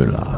film-là.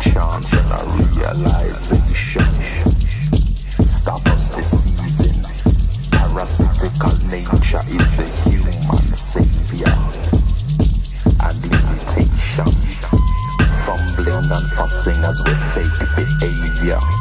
chance and a realization. Stop us deceiving. Parasitical nature is the human savior. And limitation. Fumbling and fussing us with fake behavior.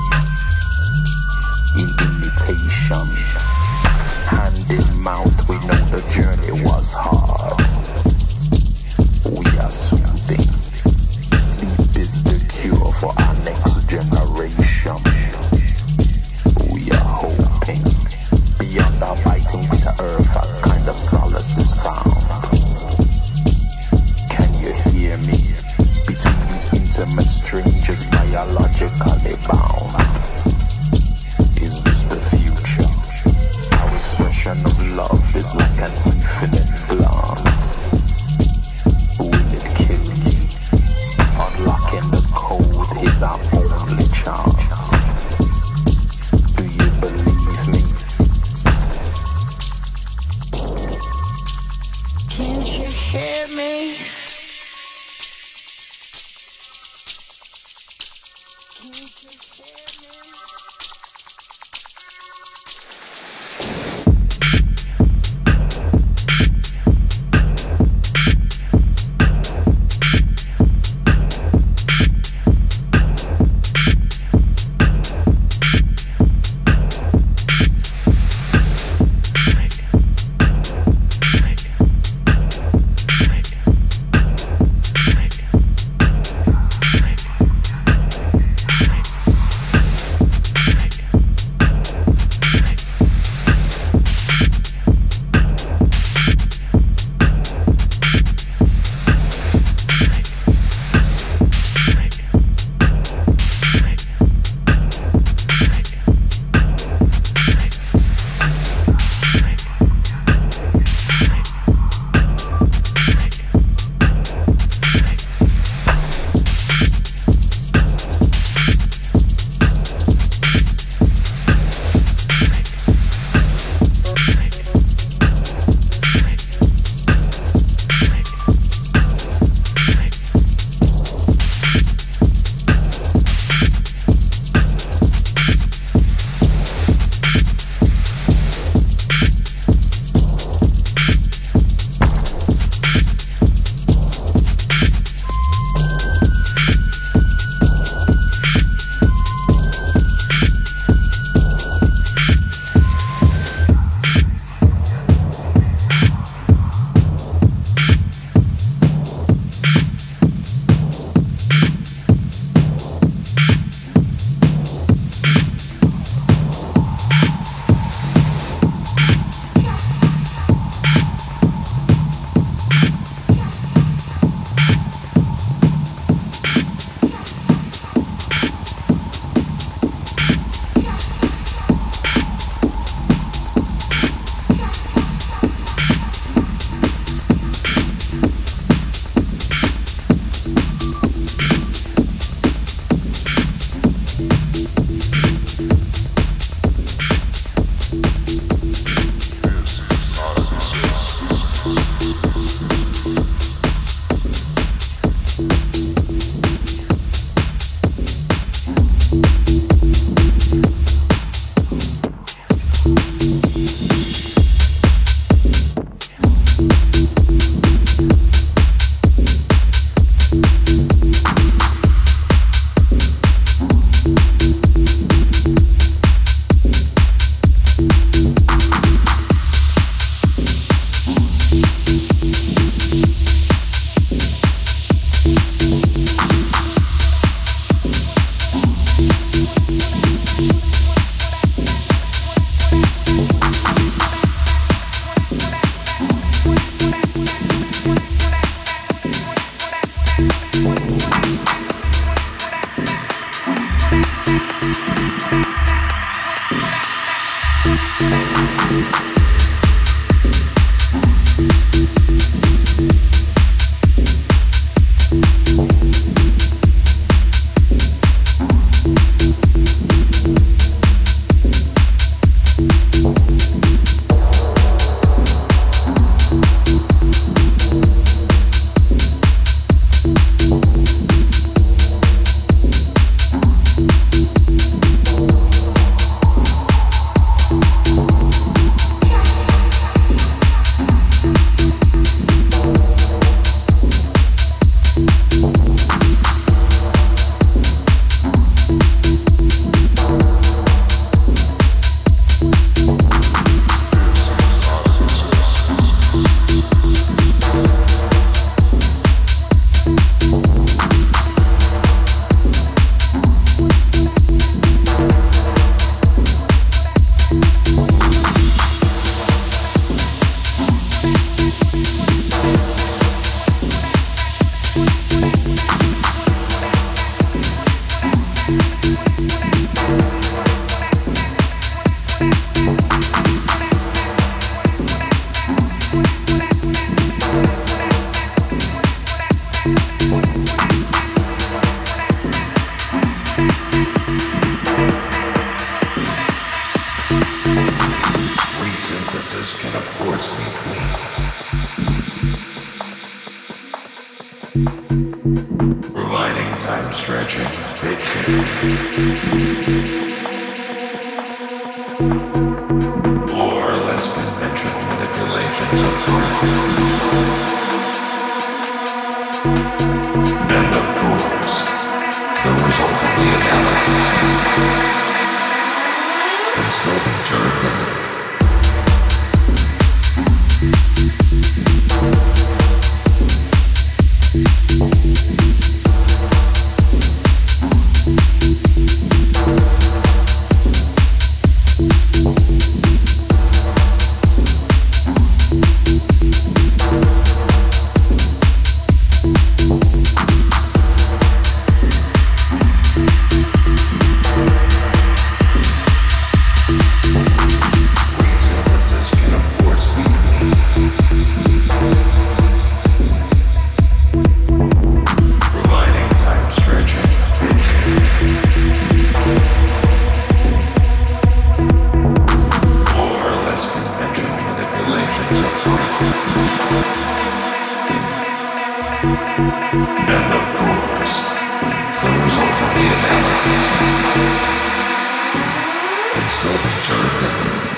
It's no turn.